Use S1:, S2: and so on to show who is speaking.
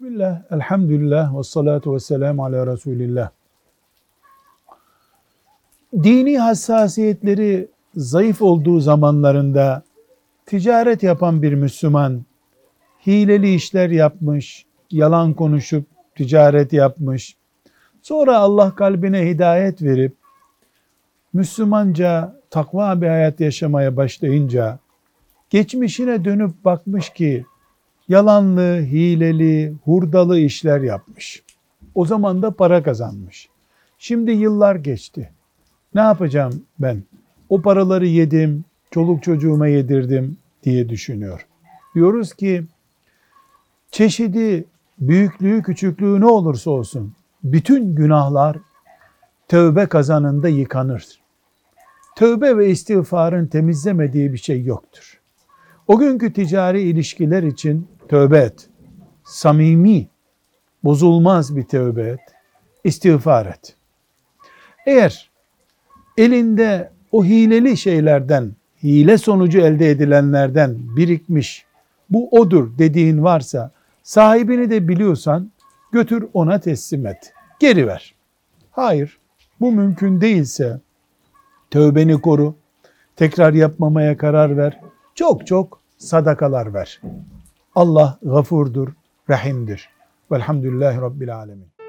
S1: Bismillah, elhamdülillah ve salatu ve selamu ala Resulillah. Dini hassasiyetleri zayıf olduğu zamanlarında ticaret yapan bir Müslüman hileli işler yapmış, yalan konuşup ticaret yapmış. Sonra Allah kalbine hidayet verip Müslümanca takva bir hayat yaşamaya başlayınca geçmişine dönüp bakmış ki yalanlı, hileli, hurdalı işler yapmış. O zaman da para kazanmış. Şimdi yıllar geçti. Ne yapacağım ben? O paraları yedim, çoluk çocuğuma yedirdim diye düşünüyor. Diyoruz ki çeşidi, büyüklüğü, küçüklüğü ne olursa olsun bütün günahlar tövbe kazanında yıkanır. Tövbe ve istiğfarın temizlemediği bir şey yoktur. O günkü ticari ilişkiler için tövbe et. Samimi, bozulmaz bir tövbe et. İstiğfar et. Eğer elinde o hileli şeylerden, hile sonucu elde edilenlerden birikmiş, bu odur dediğin varsa, sahibini de biliyorsan götür ona teslim et. Geri ver. Hayır, bu mümkün değilse tövbeni koru, tekrar yapmamaya karar ver. Çok çok sadakalar ver. Allah gafurdur, rahimdir. Velhamdülillahi Rabbil Alemin.